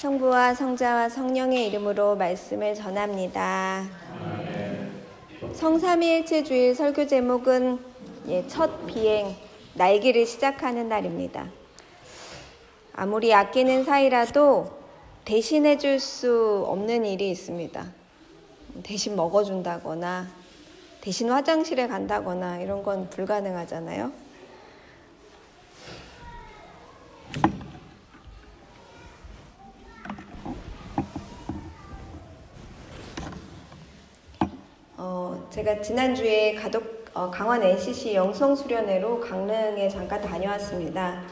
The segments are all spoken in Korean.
성부와 성자와 성령의 이름으로 말씀을 전합니다. 성삼위일체 주일 설교 제목은 예, 첫 비행 날기를 시작하는 날입니다. 아무리 아끼는 사이라도 대신해 줄 수 없는 일이 있습니다. 대신 먹어준다거나 대신 화장실에 간다거나 이런 건 불가능하잖아요. 어, 제가 지난주에 가덕, 어, 강원 NCC 영성수련회로 강릉에 잠깐 다녀왔습니다.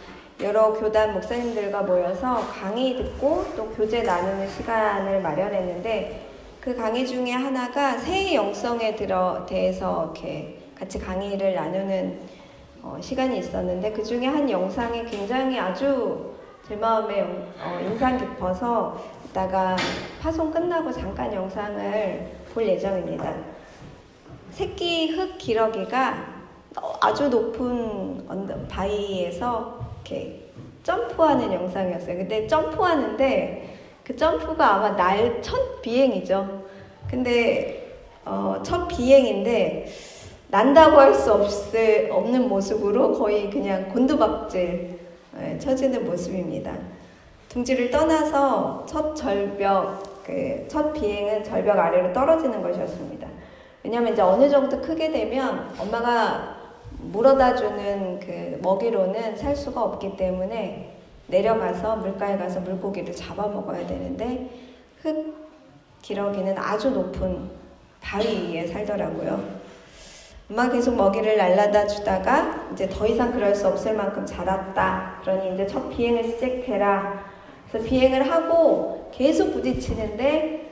여러 교단 목사님들과 모여서 강의 듣고 또 교제 나누는 시간을 마련했는데 그 강의 중에 하나가 새해 영성에 들어 대해서 이렇게 같이 강의를 나누는 어, 시간이 있었는데 그 중에 한 영상이 굉장히 아주 제 마음에 어, 인상 깊어서 이따가 파송 끝나고 잠깐 영상을 볼 예정입니다. 새끼 흙 기러기가 아주 높은 바위에서 이렇게 점프하는 영상이었어요. 근데 점프하는데 그 점프가 아마 날 첫 비행이죠. 근데 어, 첫 비행인데 난다고 할 수 없는 모습으로 거의 그냥 곤두박질 예, 쳐지는 모습입니다. 둥지를 떠나서 첫 절벽, 그 첫 비행은 절벽 아래로 떨어지는 것이었습니다. 왜냐면 이제 어느 정도 크게 되면 엄마가 물어다 주는 그 먹이로는 살 수가 없기 때문에 내려가서 물가에 가서 물고기를 잡아먹어야 되는데 흙 기러기는 아주 높은 바위 위에 살더라고요. 엄마 계속 먹이를 날라다 주다가 이제 더 이상 그럴 수 없을 만큼 자랐다. 그러니 이제 첫 비행을 시작해라. 그래서 비행을 하고 계속 부딪히는데 예,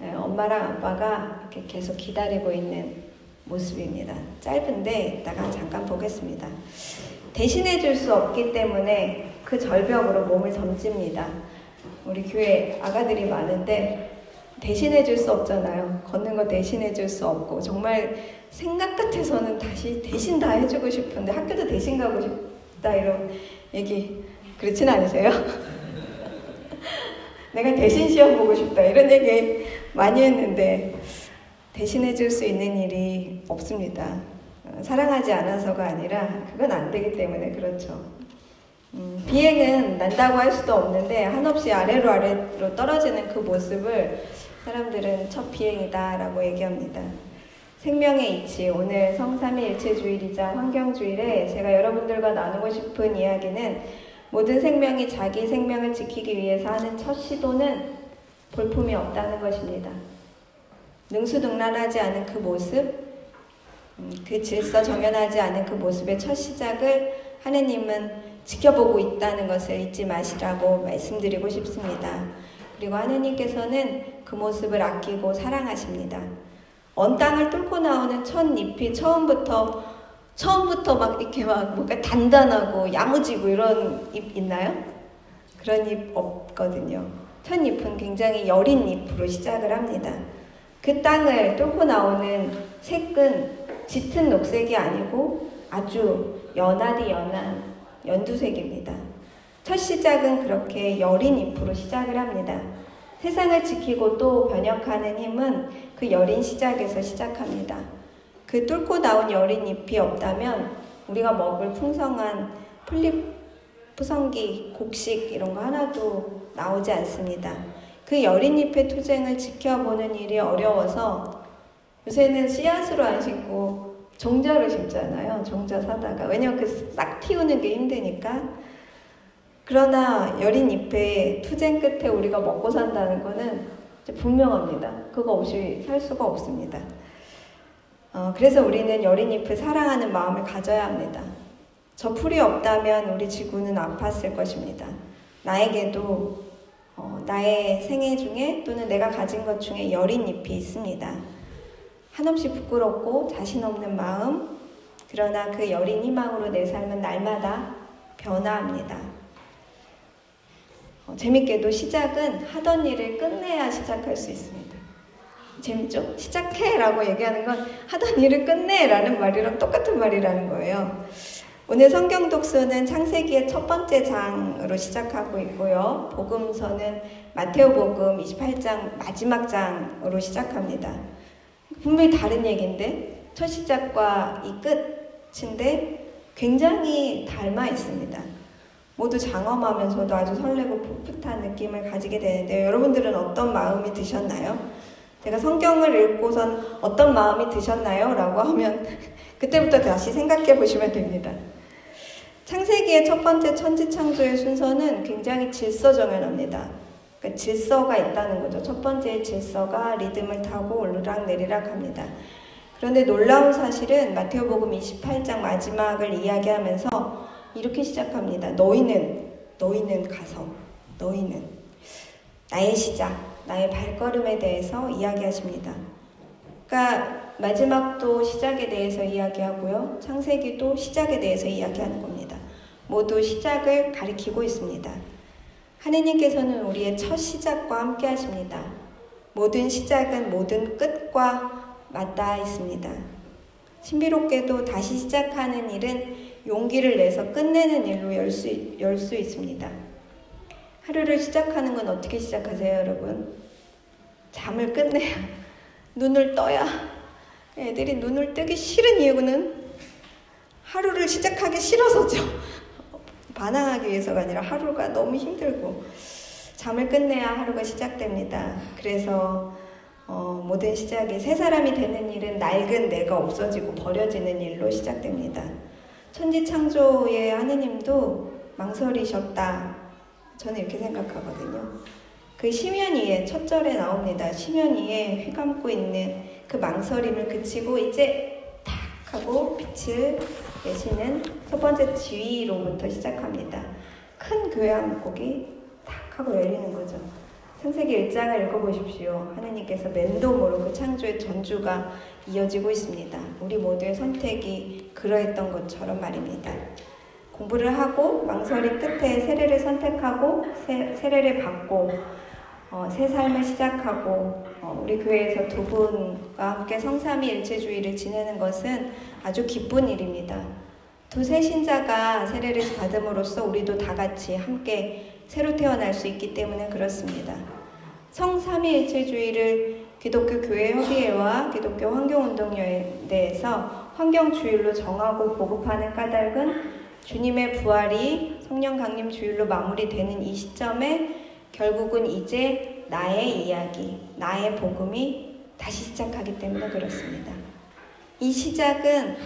엄마랑 아빠가 이렇게 계속 기다리고 있는 모습입니다. 짧은데 이따가 잠깐 보겠습니다. 대신해 줄 수 없기 때문에 그 절벽으로 몸을 던집니다. 우리 교회 아가들이 많은데 대신해 줄 수 없잖아요. 걷는 거 대신해 줄 수 없고 정말 생각 같아서는 다시 대신 다 해주고 싶은데 학교도 대신 가고 싶다 이런 얘기 그렇진 않으세요? 내가 대신 시험 보고 싶다 이런 얘기 많이 했는데 대신해 줄 수 있는 일이 없습니다. 어, 사랑하지 않아서가 아니라 그건 안 되기 때문에 그렇죠. 음, 비행은 난다고 할 수도 없는데 한없이 아래로 아래로 떨어지는 그 모습을 사람들은 첫 비행이다라고 얘기합니다. 생명의 이치 오늘 성삼위일체주일이자 환경주일에 제가 여러분들과 나누고 싶은 이야기는 모든 생명이 자기 생명을 지키기 위해서 하는 첫 시도는 볼품이 없다는 것입니다. 능수능란하지 않은 그 모습, 음, 그 질서 정연하지 않은 그 모습의 첫 시작을 하느님은 지켜보고 있다는 것을 잊지 마시라고 말씀드리고 싶습니다. 그리고 하느님께서는 그 모습을 아끼고 사랑하십니다. 언 땅을 뚫고 나오는 첫 잎이 처음부터 처음부터 막 이렇게 막 뭔가 단단하고 야무지고 이런 잎 있나요? 그런 잎 없거든요. 첫 잎은 굉장히 여린 잎으로 시작을 합니다. 그 땅을 뚫고 나오는 색은 짙은 녹색이 아니고 아주 연하디 연한 연두색입니다. 첫 시작은 그렇게 여린 잎으로 시작을 합니다. 세상을 지키고 또 변혁하는 힘은 그 여린 시작에서 시작합니다. 그 뚫고 나온 여린 잎이 없다면 우리가 먹을 풍성한 풀잎, 푸성기, 곡식 이런 거 하나도 나오지 않습니다. 그 여린 잎의 투쟁을 지켜보는 일이 어려워서 요새는 씨앗으로 안 심고 종자로 심잖아요. 종자 사다가. 왜냐면 그 싹 틔우는 게 힘드니까. 그러나 여린 잎의 투쟁 끝에 우리가 먹고 산다는 거는 분명합니다. 그거 없이 살 수가 없습니다. 어, 그래서 우리는 여린 잎을 사랑하는 마음을 가져야 합니다. 저 풀이 없다면 우리 지구는 아팠을 것입니다. 나에게도 어, 나의 생애 중에 또는 내가 가진 것 중에 여린 잎이 있습니다. 한없이 부끄럽고 자신 없는 마음, 그러나 그 여린 희망으로 내 삶은 날마다 변화합니다. 어, 재밌게도 시작은 하던 일을 끝내야 시작할 수 있습니다. 재밌죠? 시작해 라고 얘기하는 건 하던 일을 끝내 라는 말이랑 똑같은 말이라는 거예요. 오늘 성경 독서는 창세기의 첫 번째 장으로 시작하고 있고요. 복음서는 마테오복음 28장 마지막 장으로 시작합니다. 분명히 다른 얘기인데 첫 시작과 이 끝인데 굉장히 닮아 있습니다. 모두 장엄하면서도 아주 설레고 풋풋한 느낌을 가지게 되는데요. 여러분들은 어떤 마음이 드셨나요? 제가 성경을 읽고선 어떤 마음이 드셨나요? 라고 하면 그때부터 다시 생각해 보시면 됩니다. 창세기의 첫 번째 천지 창조의 순서는 굉장히 질서정연합니다. 그러니까 질서가 있다는 거죠. 첫 번째 질서가 리듬을 타고 오르락 내리락 합니다. 그런데 놀라운 사실은 마테오복음 28장 마지막을 이야기하면서 이렇게 시작합니다. 너희는 너희는 가서 너희는 나의 시작, 나의 발걸음에 대해서 이야기하십니다. 그러니까 마지막도 시작에 대해서 이야기하고요. 창세기도 시작에 대해서 이야기하는 겁니다. 모두 시작을 가리키고 있습니다. 하느님께서는 우리의 첫 시작과 함께 하십니다. 모든 시작은 모든 끝과 맞닿아 있습니다. 신비롭게도 다시 시작하는 일은 용기를 내서 끝내는 일로 열 수, 열 수 있습니다. 하루를 시작하는 건 어떻게 시작하세요, 여러분? 잠을 끝내야, 눈을 떠야. 애들이 눈을 뜨기 싫은 이유는 하루를 시작하기 싫어서죠. 반항하기 위해서가 아니라 하루가 너무 힘들고 잠을 끝내야 하루가 시작됩니다. 그래서 어, 모든 시작이 새 사람이 되는 일은 낡은 내가 없어지고 버려지는 일로 시작됩니다. 천지 창조의 하느님도 망설이셨다. 저는 이렇게 생각하거든요. 그 심연이에 첫 절에 나옵니다. 심연이에 휘감고 있는 그 망설임을 그치고 이제 탁 하고 빛을 내시는 첫 번째 지위로부터 시작합니다. 큰 교회 한곡이 탁 하고 열리는 거죠. 창세기 1장을 읽어보십시오. 하느님께서 맨돔으로 그 창조의 전주가 이어지고 있습니다. 우리 모두의 선택이 그러했던 것처럼 말입니다. 공부를 하고 망설임 끝에 세례를 선택하고 세, 세례를 받고 어, 새 삶을 시작하고 어, 우리 교회에서 두 분과 함께 성삼위 일체주의를 지내는 것은 아주 기쁜 일입니다. 두세 신자가 세례를 받음으로써 우리도 다 같이 함께 새로 태어날 수 있기 때문에 그렇습니다. 성삼위일체주의를 기독교 교회 협의회와 기독교 환경운동연대에서 환경주일로 정하고 보급하는 까닭은 주님의 부활이 성령 강림 주일로 마무리되는 이 시점에 결국은 이제 나의 이야기, 나의 복음이 다시 시작하기 때문에 그렇습니다. 이 시작은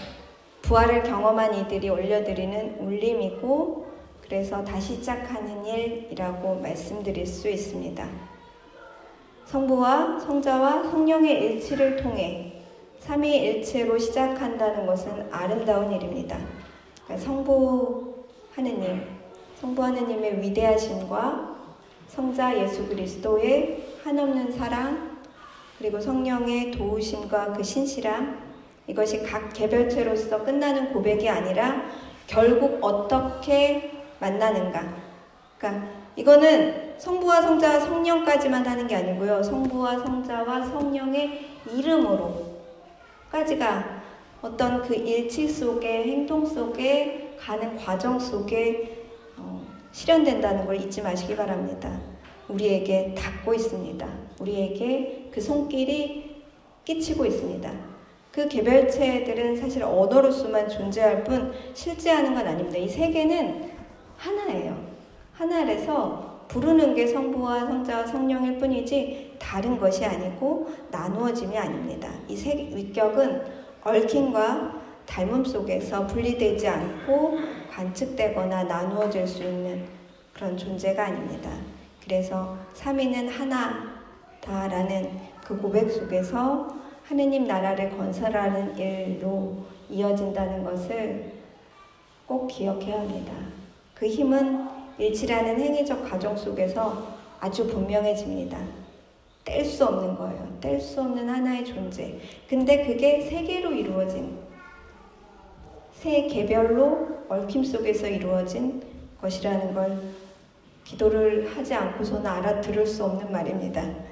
부활을 경험한 이들이 올려드리는 울림이고 그래서 다시 시작하는 일이라고 말씀드릴 수 있습니다. 성부와 성자와 성령의 일치를 통해 삼위일체로 시작한다는 것은 아름다운 일입니다. 그러니까 성부 하느님, 성부 하느님의 위대하심과 성자 예수 그리스도의 한없는 사랑, 그리고 성령의 도우심과 그 신실함, 이것이 각 개별체로서 끝나는 고백이 아니라 결국 어떻게 만나는가. 그러니까 이거는 성부와 성자와 성령까지만 하는 게 아니고요. 성부와 성자와 성령의 이름으로까지가 어떤 그 일치 속에 행동 속에 가는 과정 속에 어, 실현된다는 걸 잊지 마시기 바랍니다. 우리에게 닿고 있습니다. 우리에게 그 손길이 끼치고 있습니다. 그 개별체들은 사실 언어로서만 존재할 뿐 실제하는 건 아닙니다. 이 세계는 하나예요. 하나라서 부르는 게 성부와 성자와 성령일 뿐이지 다른 것이 아니고 나누어짐이 아닙니다. 이 세 위격은 얽힘과 닮음 속에서 분리되지 않고 관측되거나 나누어질 수 있는 그런 존재가 아닙니다. 그래서 삼위는 하나다라는 그 고백 속에서 하느님 나라를 건설하는 일로 이어진다는 것을 꼭 기억해야 합니다. 그 힘은 일치라는 행위적 과정 속에서 아주 분명해집니다. 뗄 수 없는 거예요. 뗄 수 없는 하나의 존재. 근데 그게 세 개로 이루어진, 세 개별로 얽힘 속에서 이루어진 것이라는 걸 기도를 하지 않고서는 알아들을 수 없는 말입니다.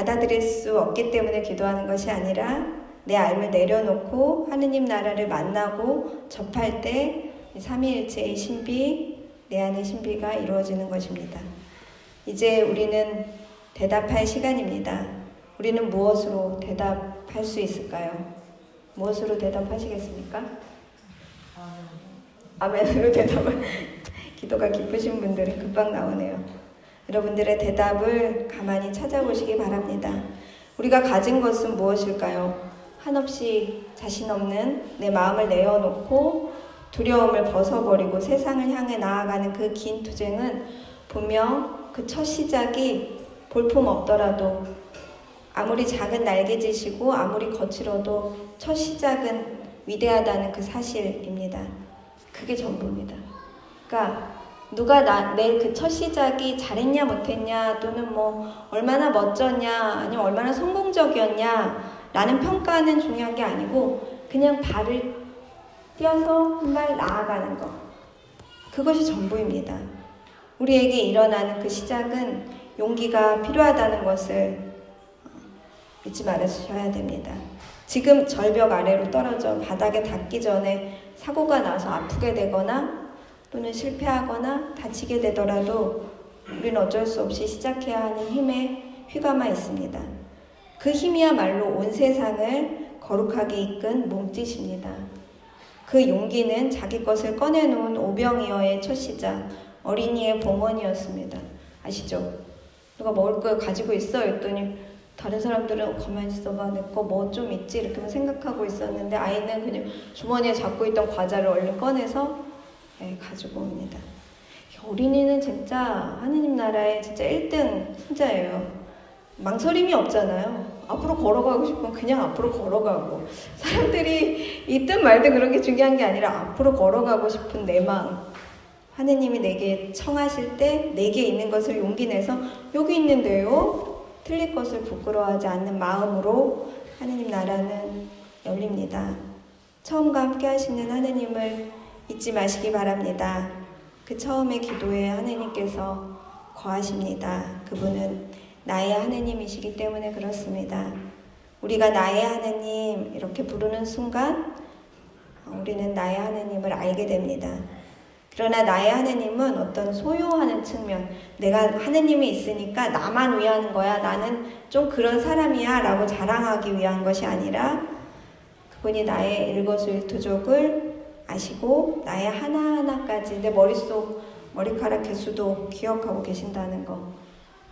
받아들일 수 없기 때문에 기도하는 것이 아니라 내 삶을 내려놓고 하느님 나라를 만나고 접할 때 삼위일체의 신비, 내 안의 신비가 이루어지는 것입니다. 이제 우리는 대답할 시간입니다. 우리는 무엇으로 대답할 수 있을까요? 무엇으로 대답하시겠습니까? 아멘으로 대답을 기도가 깊으신 분들은 금방 나오네요. 여러분들의 대답을 가만히 찾아보시기 바랍니다. 우리가 가진 것은 무엇일까요? 한없이 자신 없는 내 마음을 내어놓고 두려움을 벗어버리고 세상을 향해 나아가는 그 긴 투쟁은 분명 그 첫 시작이 볼품 없더라도 아무리 작은 날개짓이고 아무리 거칠어도 첫 시작은 위대하다는 그 사실입니다. 그게 전부입니다. 그러니까 누가 내 그 첫 시작이 잘했냐 못했냐 또는 뭐 얼마나 멋졌냐 아니면 얼마나 성공적이었냐 라는 평가는 중요한 게 아니고 그냥 발을 뛰어서 한 발 나아가는 것 그것이 전부입니다. 우리에게 일어나는 그 시작은 용기가 필요하다는 것을 잊지 말으셔야 됩니다. 지금 절벽 아래로 떨어져 바닥에 닿기 전에 사고가 나서 아프게 되거나 또는 실패하거나 다치게 되더라도 우리는 어쩔 수 없이 시작해야 하는 힘에 휘감아 있습니다. 그 힘이야말로 온 세상을 거룩하게 이끈 몸짓입니다. 그 용기는 자기 것을 꺼내놓은 오병이어의 첫 시작, 어린이의 봉헌이었습니다. 아시죠? 누가 먹을 걸 가지고 있어? 했더니 다른 사람들은 가만히 있어봐 내 거 뭐 좀 있지 이렇게 생각하고 있었는데 아이는 그냥 주머니에 잡고 있던 과자를 얼른 꺼내서 네, 가지고 옵니다. 어린이는 진짜 하느님 나라의 진짜 1등 승자예요. 망설임이 없잖아요. 앞으로 걸어가고 싶으면 그냥 앞으로 걸어가고 사람들이 있든 말든 그런 게 중요한 게 아니라 앞으로 걸어가고 싶은 내 마음 하느님이 내게 청하실 때 내게 있는 것을 용기 내서 여기 있는데요 틀릴 것을 부끄러워하지 않는 마음으로 하느님 나라는 열립니다. 처음과 함께 하시는 하느님을 잊지 마시기 바랍니다. 그 처음의 기도에 하느님께서 거하십니다. 그분은 나의 하느님이시기 때문에 그렇습니다. 우리가 나의 하느님 이렇게 부르는 순간 우리는 나의 하느님을 알게 됩니다. 그러나 나의 하느님은 어떤 소유하는 측면, 내가 하느님이 있으니까 나만 위하는 거야. 나는 좀 그런 사람이야. 라고 자랑하기 위한 것이 아니라 그분이 나의 일거수일투족을 아시고 나의 하나하나까지 내 머릿속 머리카락 개수도 기억하고 계신다는 거.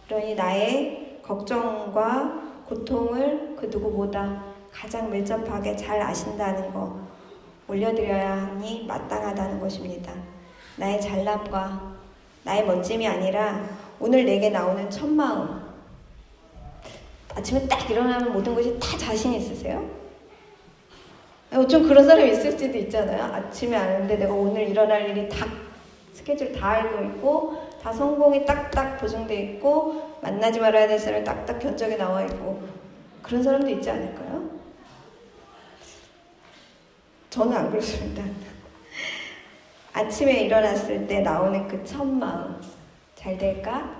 그러니 나의 걱정과 고통을 그 누구보다 가장 밀접하게 잘 아신다는 거 올려드려야 하니 마땅하다는 것입니다. 나의 잘남과 나의 멋짐이 아니라 오늘 내게 나오는 첫 마음. 아침에 딱 일어나면 모든 것이 다 자신 있으세요? 좀 그런 사람이 있을지도 있잖아요. 아침에 아는데 내가 오늘 일어날 일이 다 스케줄 다 알고 있고 다 성공이 딱딱 보정돼 있고 만나지 말아야 될 사람이 딱딱 견적에 나와 있고 그런 사람도 있지 않을까요? 저는 안 그렇습니다. 아침에 일어났을 때 나오는 그 첫 마음. 잘 될까?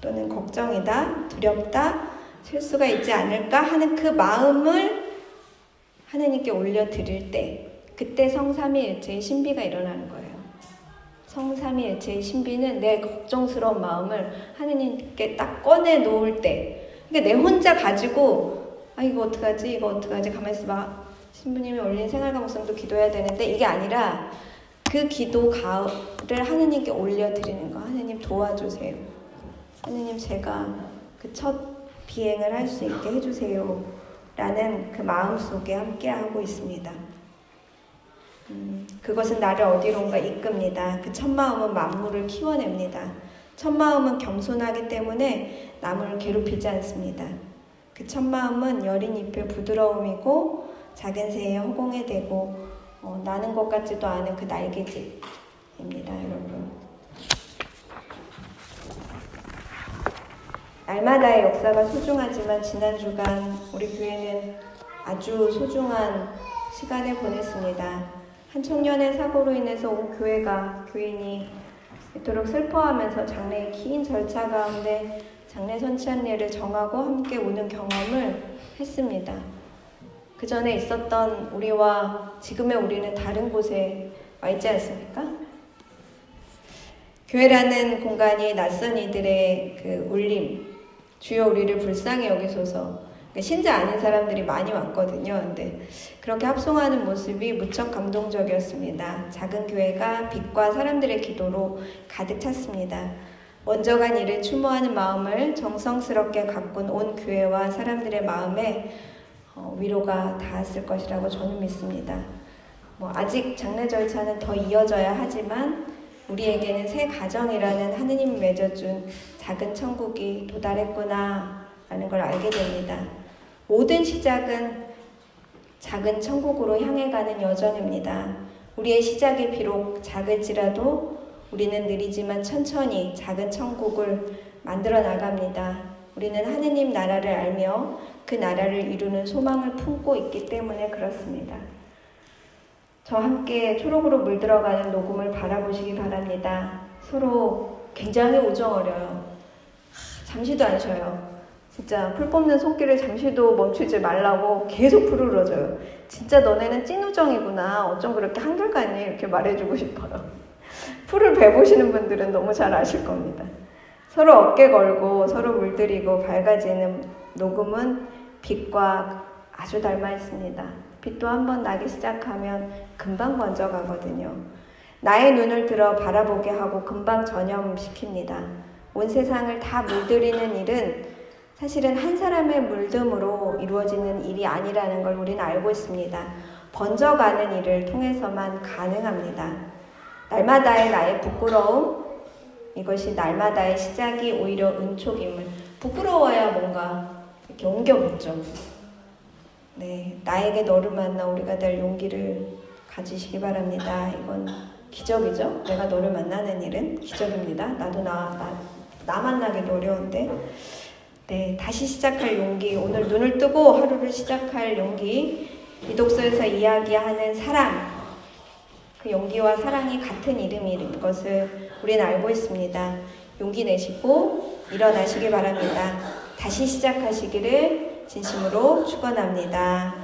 또는 걱정이다, 두렵다, 실수가 있지 않을까 하는 그 마음을 하나님께 올려드릴 때, 그때 성삼위일체의 신비가 일어나는 거예요. 성삼위일체의 신비는 내 걱정스러운 마음을 하나님께 딱 꺼내 놓을 때, 그러니까 내 혼자 가지고, 아, 이거 어떡하지? 이거 어떡하지? 가만히 있어봐. 신부님이 올린 생활과 목성도 기도해야 되는데, 이게 아니라, 그 기도를 하느님께 올려드리는 거. 하느님 도와주세요. 하느님 제가 그 첫 비행을 할 수 있게 해주세요. 라는 그 마음 속에 함께 하고 있습니다. 음, 그것은 나를 어디론가 이끕니다. 그 첫 마음은 만물을 키워냅니다. 첫 마음은 겸손하기 때문에 남을 괴롭히지 않습니다. 그 첫 마음은 여린 잎의 부드러움이고 작은 새의 허공에 대고 어, 나는 것 같지도 않은 그 날개짓입니다, 여러분. 날마다의 역사가 소중하지만 지난 주간 우리 교회는 아주 소중한 시간을 보냈습니다. 한 청년의 사고로 인해서 온 교회가 교인이 이토록 슬퍼하면서 장례의 긴 절차 가운데 장례 선치한례를 정하고 함께 오는 경험을 했습니다. 그 전에 있었던 우리와 지금의 우리는 다른 곳에 와 있지 않습니까? 교회라는 공간이 낯선 이들의 그 울림, 주여 우리를 불쌍히 여기소서. 그러니까 신자 아닌 사람들이 많이 왔거든요. 근데 그렇게 합송하는 모습이 무척 감동적이었습니다. 작은 교회가 빛과 사람들의 기도로 가득 찼습니다. 먼저 간 일을 추모하는 마음을 정성스럽게 가꾼 온 교회와 사람들의 마음에 어, 위로가 닿았을 것이라고 저는 믿습니다. 뭐 아직 장례 절차는 더 이어져야 하지만 우리에게는 새 가정이라는 하느님이 맺어준 작은 천국이 도달했구나 라는 걸 알게 됩니다. 모든 시작은 작은 천국으로 향해 가는 여정입니다. 우리의 시작이 비록 작을지라도 우리는 느리지만 천천히 작은 천국을 만들어 나갑니다. 우리는 하느님 나라를 알며 그 나라를 이루는 소망을 품고 있기 때문에 그렇습니다. 저 함께 초록으로 물들어가는 녹음을 바라보시기 바랍니다. 서로 굉장히 우정어려요. 잠시도 안 쉬어요. 진짜 풀 뽑는 손길을 잠시도 멈추지 말라고 계속 울어줘요. 진짜 너네는 찐우정이구나. 어쩜 그렇게 한결같니? 이렇게 말해주고 싶어요. 풀을 베보시는 분들은 너무 잘 아실 겁니다. 서로 어깨 걸고 서로 물들이고 밝아지는 녹음은 빛과 아주 닮아 있습니다. 빛도 한번 나기 시작하면 금방 번져가거든요. 나의 눈을 들어 바라보게 하고 금방 전염시킵니다. 온 세상을 다 물들이는 일은 사실은 한 사람의 물듦으로 이루어지는 일이 아니라는 걸 우리는 알고 있습니다. 번져가는 일을 통해서만 가능합니다. 날마다의 나의 부끄러움, 이것이 날마다의 시작이 오히려 은촉임을 부끄러워야 뭔가 이렇게 옮겨붙죠. 네, 나에게 너를 만나 우리가 될 용기를 가지시기 바랍니다. 이건 기적이죠. 내가 너를 만나는 일은 기적입니다. 나도 나, 나, 나 만나기도 어려운데. 네, 다시 시작할 용기. 오늘 눈을 뜨고 하루를 시작할 용기. 이 독서에서 이야기하는 사랑. 그 용기와 사랑이 같은 이름인 것을 우리는 알고 있습니다. 용기 내시고 일어나시기 바랍니다. 다시 시작하시기를 진심으로 축원합니다.